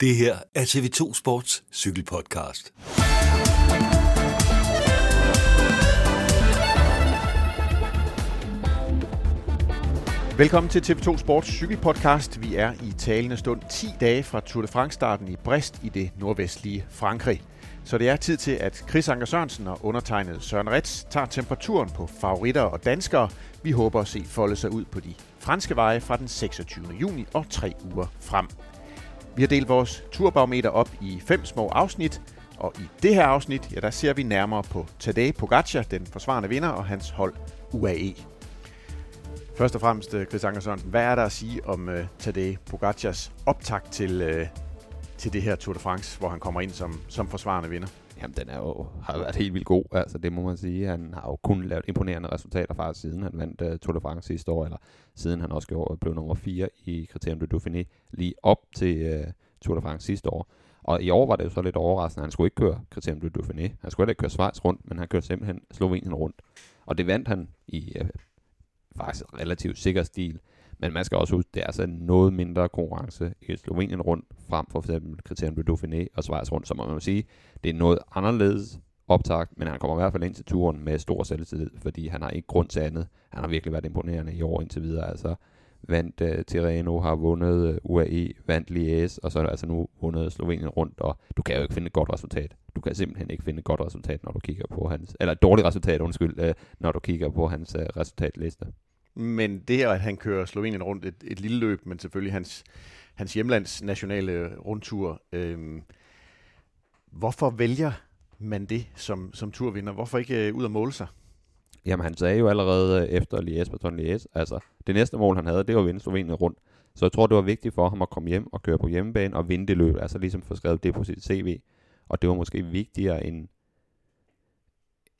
Det her er TV2 Sports cykelpodcast. Velkommen til TV2 Sports cykelpodcast. Vi er i talende stund 10 dage fra Tour de France-starten i Brest i det nordvestlige Frankrig. Så det er tid til, at Chris Anker Sørensen og undertegnet Søren Rets tager temperaturen på favoritter og danskere. Vi håber at se folde sig ud på de franske veje fra den 26. juni og tre uger frem. Vi har delt vores turbarometer op i fem små afsnit, og i det her afsnit, ja, der ser vi nærmere på Tadej Pogacar, den forsvarende vinder, og hans hold UAE. Først og fremmest, øh, Chris Anker Sørensen, hvad er der at sige om uh, Tadej Pogacars optakt til, uh, til det her Tour de France, hvor han kommer ind som, som forsvarende vinder? Jamen, den er jo, har været helt vildt god, altså det må man sige. Han har jo kun lavet imponerende resultater faktisk siden han vandt uh, Tour de France sidste år, eller siden han også gjorde, blev nummer 4 i Criterium du Dauphiné, lige op til uh, Tour de France sidste år. Og i år var det jo så lidt overraskende, han skulle ikke køre Criterium du Dauphiné. Han skulle heller ikke køre Schweiz rundt, men han kørte simpelthen Slovenien rundt. Og det vandt han i uh, faktisk relativt sikker stil. Men man skal også huske, det er altså noget mindre konkurrence i Slovenien rundt, frem for f.eks. Kriterium du Dauphiné og Schweiz rundt, så må man sige, det er noget anderledes optakt, men han kommer i hvert fald ind til turen med stor selvtillid, fordi han har ikke grund til andet. Han har virkelig været imponerende i år indtil videre. Altså, vandt uh, Tirreno, har vundet øh, uh, UAE, vandt Liège, og så er altså nu vundet Slovenien rundt, og du kan jo ikke finde et godt resultat. Du kan simpelthen ikke finde et godt resultat, når du kigger på hans, eller et dårligt resultat, undskyld, uh, når du kigger på hans uh, resultatliste. Men det her, at han kører Slovenien rundt et, et lille løb, men selvfølgelig hans, hans hjemlands nationale rundtur. Øhm, hvorfor vælger man det som, som turvinder? Hvorfor ikke øh, ud og måle sig? Jamen han sagde jo allerede øh, efter Liège Baton Lies, altså det næste mål han havde, det var at vinde Slovenien rundt. Så jeg tror, det var vigtigt for ham at komme hjem og køre på hjemmebane og vinde det løb, altså ligesom få skrevet det på sit CV. Og det var måske vigtigere end,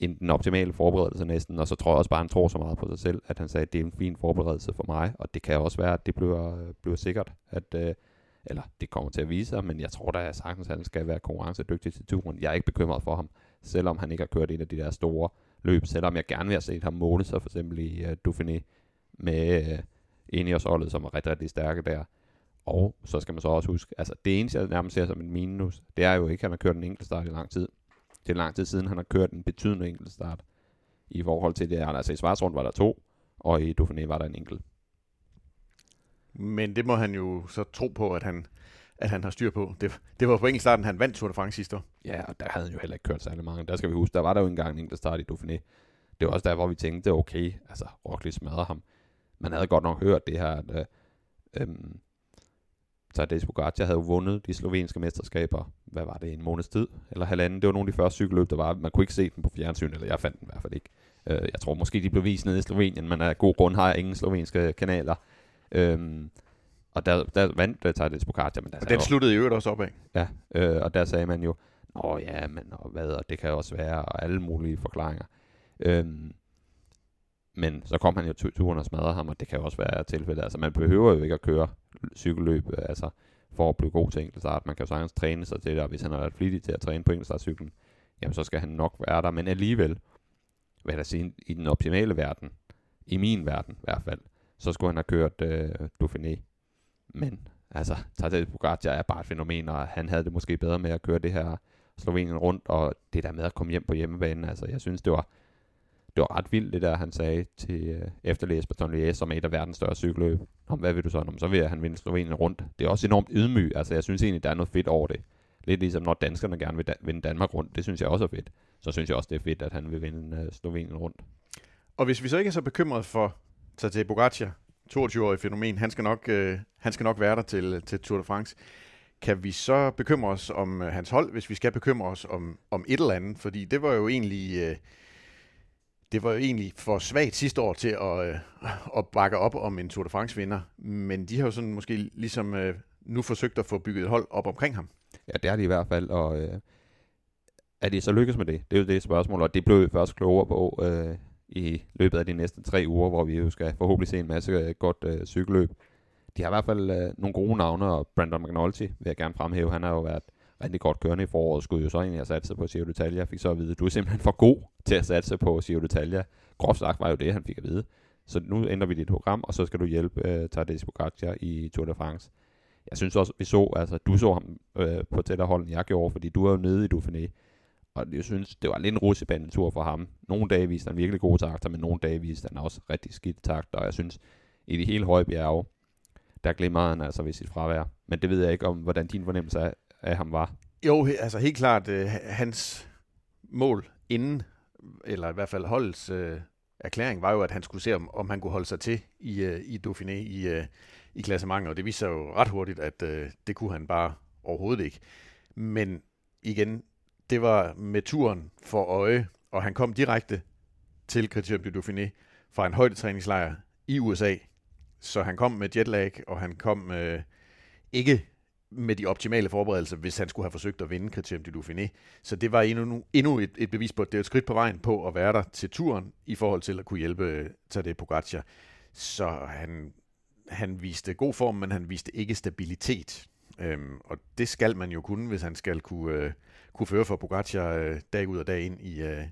end den optimale forberedelse næsten, og så tror jeg også bare, han tror så meget på sig selv, at han sagde, at det er en fin forberedelse for mig, og det kan også være, at det bliver, bliver sikkert, at, øh, eller det kommer til at vise sig, men jeg tror da at sagtens, at han skal være konkurrencedygtig til turen. Jeg er ikke bekymret for ham, selvom han ikke har kørt en af de der store løb, selvom jeg gerne vil have set ham måle sig for eksempel i uh, Dauphiné med uh, Ineos-holdet, som er rigtig, rigtig stærke der. Og så skal man så også huske, altså det eneste, jeg nærmest ser som en minus, det er jo ikke, at han har kørt en enkelt start i lang tid. Det er lang tid siden, han har kørt en betydende enkelt start i forhold til det. Altså i Svarsrund var der to, og i Dauphiné var der en enkelt. Men det må han jo så tro på, at han, at han har styr på. Det, det var på enkeltstarten, han vandt Tour de France sidste år. Ja, og der havde han jo heller ikke kørt særlig mange. Der skal vi huske, der var der jo engang en enkelt start i Dauphiné. Det var også der, hvor vi tænkte, okay, altså Roglic smadrer ham. Man havde godt nok hørt det her, at øh, øhm, Tadej Pogacar havde vundet de slovenske mesterskaber, hvad var det, en måneds tid, eller halvanden. Det var nogle af de første cykelløb, der var. Man kunne ikke se dem på fjernsyn, eller jeg fandt dem i hvert fald ikke. Øh, jeg tror måske, de blev vist nede i Slovenien, men af god grund har jeg ingen slovenske kanaler. Øhm, og der, der vandt uh, Tadej Pogacar. Men der og den jo, sluttede i øvrigt også opad. Ja, øh, og der sagde man jo, Nå ja, men og hvad, og det kan også være, og alle mulige forklaringer. Øhm, men så kom han jo turen og smadrede ham, og det kan jo også være tilfældet. Altså man behøver jo ikke at køre cykelløb, øh, altså for at blive god til enkeltstart. Man kan jo sagtens træne sig til det, og hvis han har været flittig til at træne på enkeltstartcyklen, jamen så skal han nok være der. Men alligevel, hvad jeg sige, i den optimale verden, i min verden i hvert fald, så skulle han have kørt øh, Dauphiné. Men altså, Tadej Pogacar er bare et fænomen, og han havde det måske bedre med at køre det her Slovenien rundt, og det der med at komme hjem på hjemmebanen, altså jeg synes, det var, det var ret vildt, det der han sagde til øh, efterlæs på Tony som er et af verdens største cykelløb. Om hvad vil du så? Om, så vil han vinde Slovenien rundt. Det er også enormt ydmyg. Altså, jeg synes egentlig, der er noget fedt over det. Lidt ligesom når danskerne gerne vil da- vinde Danmark rundt. Det synes jeg også er fedt. Så synes jeg også, det er fedt, at han vil vinde øh, Slovenien rundt. Og hvis vi så ikke er så bekymret for Tadej Pogacar, 22-årig fænomen, han skal nok, øh, han skal nok være der til, til Tour de France. Kan vi så bekymre os om øh, hans hold, hvis vi skal bekymre os om, om et eller andet? Fordi det var jo egentlig... Øh, det var jo egentlig for svagt sidste år til at, øh, at bakke op om en Tour de France-vinder, men de har jo sådan måske ligesom øh, nu forsøgt at få bygget et hold op omkring ham. Ja, det er de i hvert fald, og øh, er de så lykkes med det? Det er jo det spørgsmål, og det blev vi først klogere på øh, i løbet af de næste tre uger, hvor vi jo skal forhåbentlig se en masse øh, godt øh, cykelløb. De har i hvert fald øh, nogle gode navne, og Brandon McNulty vil jeg gerne fremhæve. Han har jo været rigtig godt kørende i foråret, skulle jo så egentlig have sat sig på Giro d'Italia. Jeg fik så at vide, at du er simpelthen for god til at satse på Giro d'Italia. Groft sagt var jo det, han fik at vide. Så nu ændrer vi dit program, og så skal du hjælpe øh, Tadej Pogacar i Tour de France. jeg synes også, vi så, altså du så ham øh, på tættere hold, end jeg gjorde, fordi du er jo nede i Dauphiné, og jeg synes, det var lidt en russebanetur for ham. Nogle dage viste han virkelig gode takter, men nogle dage viste han også rigtig skidt takter, og jeg synes, i de hele høje bjerge, der glemmer han altså ved sit fravær. Men det ved jeg ikke om, hvordan din fornemmelse er af ham var. Jo, altså helt klart, øh, hans mål inden, eller i hvert fald holdets øh, erklæring, var jo, at han skulle se, om, om han kunne holde sig til i, øh, i Dauphiné i, øh, i klassementet, og det viste sig jo ret hurtigt, at øh, det kunne han bare overhovedet ikke. Men igen, det var med turen for øje, og han kom direkte til Criterium du Dauphiné fra en højdetræningslejr i USA, så han kom med jetlag, og han kom øh, ikke med de optimale forberedelser, hvis han skulle have forsøgt at vinde Critérium du Dauphiné. Så det var endnu, endnu et, et bevis på, at det er et skridt på vejen på at være der til turen, i forhold til at kunne hjælpe øh, Tadej Pogacar. Så han, han viste god form, men han viste ikke stabilitet. Øhm, og det skal man jo kunne, hvis han skal kunne, øh, kunne føre for Pogacar øh, dag ud og dag ind i, øh,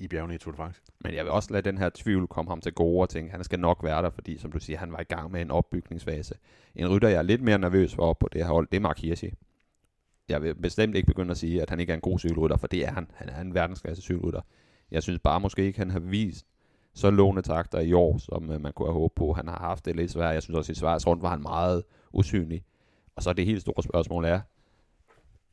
i bjergene i Tour de France. Men jeg vil også lade den her tvivl komme ham til gode og tænke, han skal nok være der, fordi som du siger, han var i gang med en opbygningsfase. En rytter, jeg er lidt mere nervøs for på det her hold, det er Mark Hirschi. Jeg vil bestemt ikke begynde at sige, at han ikke er en god cykelrytter, for det er han. Han er en verdensklasse cykelrytter. Jeg synes bare måske ikke, han har vist så låne takter i år, som øh, man kunne have håbet på. Han har haft det lidt svært. Jeg synes også, i Sveriges rundt var han meget usynlig. Og så er det helt store spørgsmål er,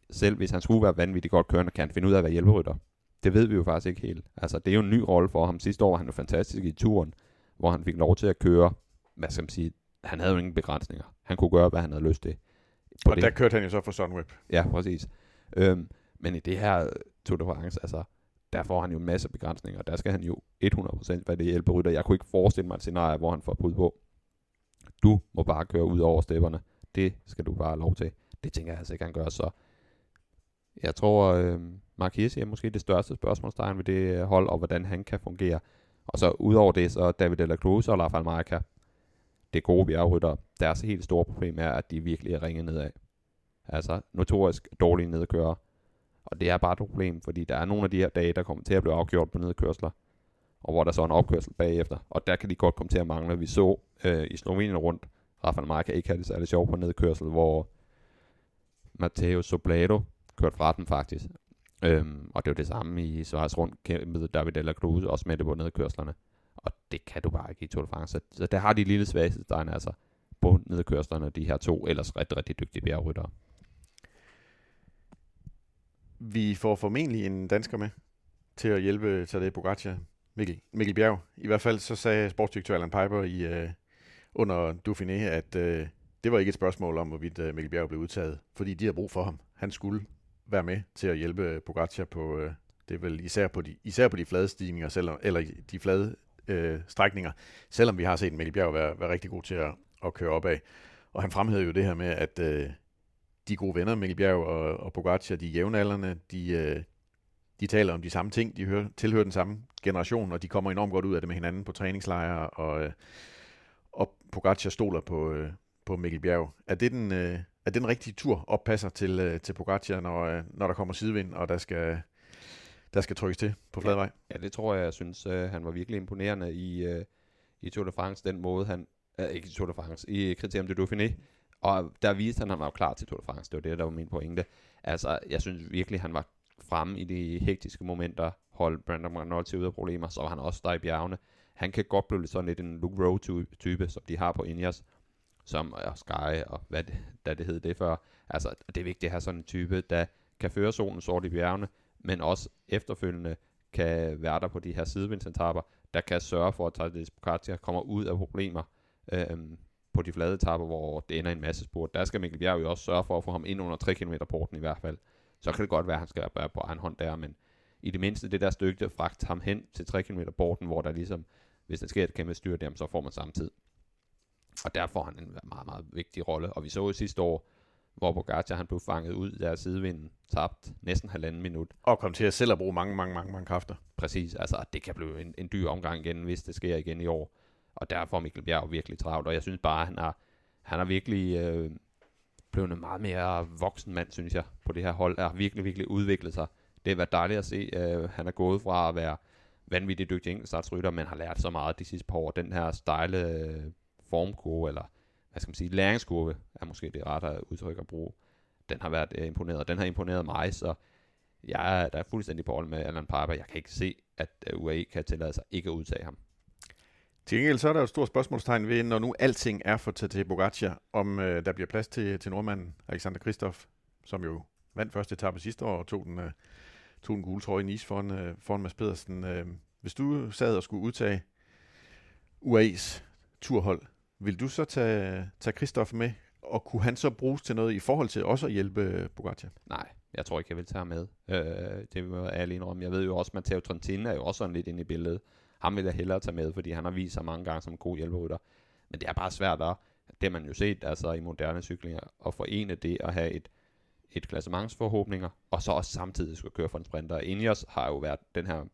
selv hvis han skulle være vanvittigt godt kørende, kan han finde ud af at være hjælperytter. Det ved vi jo faktisk ikke helt. Altså, det er jo en ny rolle for ham. Sidste år var han jo fantastisk i turen, hvor han fik lov til at køre, hvad skal man sige, han havde jo ingen begrænsninger. Han kunne gøre, hvad han havde lyst til. På og det. der kørte han jo så for Sunweb. Ja, præcis. Øhm, men i det her Tour de France, altså, der får han jo en masse begrænsninger. Der skal han jo 100% være det hjælperytter. Jeg kunne ikke forestille mig et scenarie, hvor han får bud på, du må bare køre ud over stepperne. Det skal du bare have lov til. Det tænker jeg altså ikke, han gør. Så jeg tror, øh, Mark Hirsi er måske det største spørgsmålstegn ved det øh, hold, og hvordan han kan fungere. Og så udover det, så David de la Cruz og Rafael Marca, det gode bjergrytter, deres helt store problem er, at de virkelig er ringet nedad. Altså notorisk dårlige nedkører. Og det er bare et problem, fordi der er nogle af de her dage, der kommer til at blive afgjort på nedkørsler, og hvor der så er en opkørsel bagefter. Og der kan de godt komme til at mangle. Vi så øh, i Slovenien rundt, Rafael Marca ikke havde det særlig sjovt på nedkørsel, hvor Matteo Soblado kørt fra dem faktisk. Øhm, og det var det samme i Schweiz rundt med David de Cruz, også med det på nedkørslerne. Og det kan du bare ikke i Tour de France. Så, så der har de lille svaghedstegn altså på nedkørslerne, de her to ellers rigtig, rigtig dygtige bjergryttere. Vi får formentlig en dansker med til at hjælpe Tadej Pogacar, Mikkel, Mikkel Bjerg. I hvert fald så sagde sportsdirektør Alan Piper i, øh, under Dauphiné, at øh, det var ikke et spørgsmål om, hvorvidt øh, Mikkel Bjerg blev udtaget, fordi de har brug for ham. Han skulle være med til at hjælpe øh, Pogacar på, øh, det er vel især på de, især på de flade stigninger, selvom, eller de flade øh, strækninger, selvom vi har set Mikkel Bjerg være, være rigtig god til at, at køre op af. Og han fremhævede jo det her med, at øh, de gode venner, Mikkel Bjerg og, og Pogacar, de jævnaldrende, de, øh, de taler om de samme ting, de hører, tilhører den samme generation, og de kommer enormt godt ud af det med hinanden på træningslejre, og, øh, og Pogacar stoler på, øh, på Mikkel Bjerg. Er det den, øh, er den rigtige tur oppasser til, øh, til Pogacar, når, øh, når der kommer sidevind, og der skal, der skal trykkes til på flad vej? Ja, det tror jeg. Jeg synes, øh, han var virkelig imponerende i, øh, i Tour de France, den måde han, øh, ikke i Tour de France, i Criterium de Dauphiné, og der viste han, at han var klar til Tour de France. Det var det, der var min pointe. Altså, jeg synes virkelig, han var fremme i de hektiske momenter, holdt Brandon McNulty ud af problemer, så var han også der i bjergene. Han kan godt blive sådan lidt en Luke Rowe-type, som de har på Ineos, som er Sky og hvad det, da det hed det før. Altså, det er vigtigt at have sådan en type, der kan føre solen sort i bjergene, men også efterfølgende kan være der på de her sidevindsetapper, der kan sørge for, at Tadej Pogacar kommer ud af problemer øhm, på de flade etapper, hvor det ender i en masse spurt. Der skal Mikkel Bjerg jo også sørge for at få ham ind under 3 km porten i hvert fald. Så kan det godt være, at han skal være på egen hånd der, men i det mindste det der stykke, der fragt ham hen til 3 km porten, hvor der ligesom, hvis der sker et kæmpe styr, der, så får man samme tid. Og der får han en meget, meget vigtig rolle. Og vi så jo sidste år, hvor Bogacar han blev fanget ud der sidevinden, tabt næsten halvanden minut. Og kom til at selv at bruge mange, mange, mange, mange kræfter. Præcis, altså det kan blive en, en dyr omgang igen, hvis det sker igen i år. Og der får Mikkel Bjerg virkelig travlt, og jeg synes bare, han har, han har virkelig øh, blevet en meget mere voksen mand, synes jeg, på det her hold. Er virkelig, virkelig udviklet sig. Det har været dejligt at se. Øh, han er gået fra at være vanvittigt dygtig enkeltstartsrytter, men har lært så meget de sidste par år. Den her stejle øh, formkurve, eller hvad skal man sige, læringskurve, er måske det rette udtryk at bruge, den har været øh, imponeret. Den har imponeret mig, så jeg er der er fuldstændig på hold med Alan Piper. Jeg kan ikke se, at øh, UAE kan tillade sig ikke at udtage ham. Til gengæld så er der jo et stort spørgsmålstegn ved, når nu alting er for Tadej Bogacar, om øh, der bliver plads til, til nordmanden Alexander Kristoff, som jo vandt første etape sidste år og tog den, øh, tog den gule trøje i Nice foran, øh, foran Mads Pedersen. Øh, hvis du sad og skulle udtage UAE's turhold, vil du så tage, tage Christoph med, og kunne han så bruges til noget i forhold til også at hjælpe øh, Pogacar? Nej, jeg tror ikke, jeg vil tage ham med. Øh, det vil jeg alene om. Jeg ved jo også, at Matteo Trentin er jo også sådan lidt inde i billedet. Ham vil jeg hellere tage med, fordi han har vist sig mange gange som en god hjælperytter. Men det er bare svært at, det man jo set altså i moderne cyklinger, at forene det at have et, et klassementsforhåbninger, og så også samtidig skulle køre for en sprinter. Ineos har jo været den her,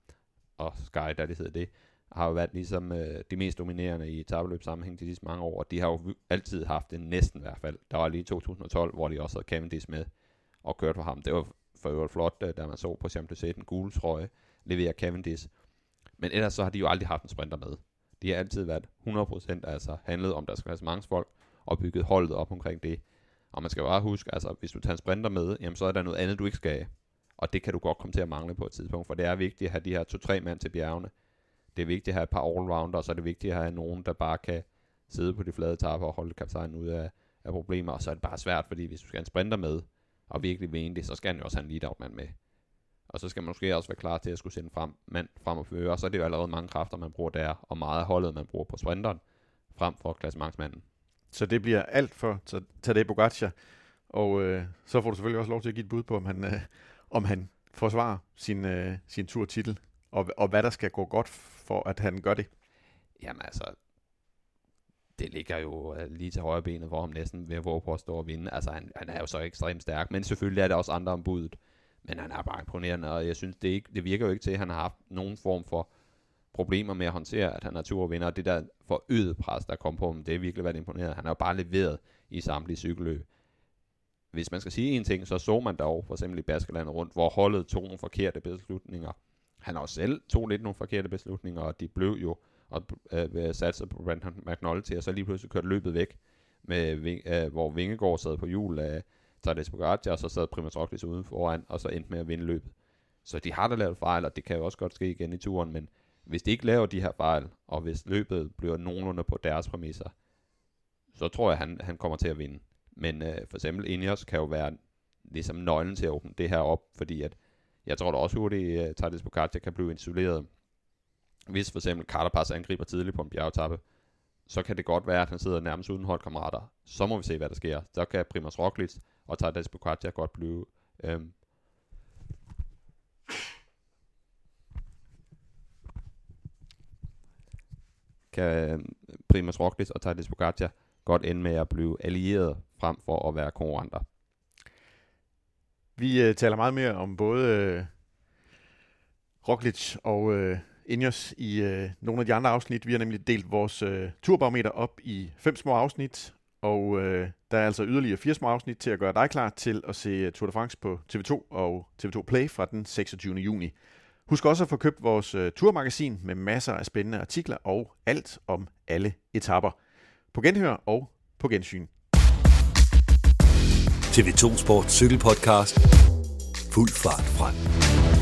og Sky, der det hedder det, har jo været ligesom øh, de mest dominerende i tabeløb sammenhæng de sidste mange år, og de har jo altid haft en næsten i hvert fald. Der var lige 2012, hvor de også havde Cavendish med og kørte for ham. Det var for øvrigt flot, øh, da man så på Champs-Élysées den gule trøje levere Cavendish. Men ellers så har de jo aldrig haft en sprinter med. De har altid været 100% altså handlet om deres klassementsfolk og bygget holdet op omkring det. Og man skal bare huske, altså hvis du tager en sprinter med, jamen så er der noget andet, du ikke skal have. Og det kan du godt komme til at mangle på et tidspunkt, for det er vigtigt at have de her to-tre mand til bjergene. Det er vigtigt at have et par allrounder, og så er det vigtigt at have nogen, der bare kan sidde på de flade tapper og holde kaptajnen ud af, af problemer. Og så er det bare svært, fordi hvis du skal have en sprinter med, og virkelig mene det, så skal han jo også have en lead med. Og så skal man måske også være klar til at skulle sende frem, mand frem og føre, og så er det jo allerede mange kræfter, man bruger der, og meget holdet, man bruger på sprinteren, frem for klassementsmanden. Så det bliver alt for Tadej Pogacar, og øh, så får du selvfølgelig også lov til at give et bud på, om han, øh, om han forsvarer sin, øh, sin turtitel, og, og hvad der skal gå godt for, at han gør det. Jamen altså, det ligger jo øh, lige til højre benet hvor han næsten ved at våge på at stå og vinde. Altså, han, han er jo så ekstremt stærk, men selvfølgelig er der også andre om budet. Men han er bare imponerende, og jeg synes, det, ikke, det virker jo ikke til, at han har haft nogen form for problemer med at håndtere, at han er turvinder. Og det der forøget pres, der kom på ham, det er virkelig været imponerende. Han har jo bare leveret i samtlige cykelløb. Hvis man skal sige en ting, så så man dog for eksempel i Baskelandet rundt, hvor holdet tog nogle forkerte beslutninger. Han også selv tog lidt nogle forkerte beslutninger, og de blev jo og øh, satset på Brandon McNulty, og så lige pludselig kørte løbet væk, med, øh, hvor Vingegaard sad på hjul af Tadej Pogacar, og så sad Primoz Roglic uden foran, og så endte med at vinde løbet. Så de har da lavet fejl, og det kan jo også godt ske igen i turen, men hvis de ikke laver de her fejl, og hvis løbet bliver nogenlunde på deres præmisser, så tror jeg, han, han kommer til at vinde. Men øh, for eksempel Ineos kan jo være ligesom nøglen til at åbne det her op, fordi at jeg tror da også hurtigt, at uh, Tadej kan blive isoleret hvis for eksempel Carterpass angriber tidligt på en bjergetappe, så kan det godt være, at han sidder nærmest uden holdkammerater. Så må vi se, hvad der sker. Så kan Primoz Roglic og Tadej Pogacar godt blive øhm, kan Primus Primoz Roglic og Tadej Pogacar godt ende med at blive allieret frem for at være konkurrenter. Vi øh, taler meget mere om både øh, Roglic og øh, Ingers i øh, nogle af de andre afsnit. Vi har nemlig delt vores øh, turbarometer op i fem små afsnit, og øh, der er altså yderligere fire små afsnit til at gøre dig klar til at se øh, Tour de France på TV2 og TV2 Play fra den 26. juni. Husk også at få købt vores øh, turmagasin med masser af spændende artikler og alt om alle etapper. På genhør og på gensyn. TV2 Sport Cykelpodcast. Fuld fart frem.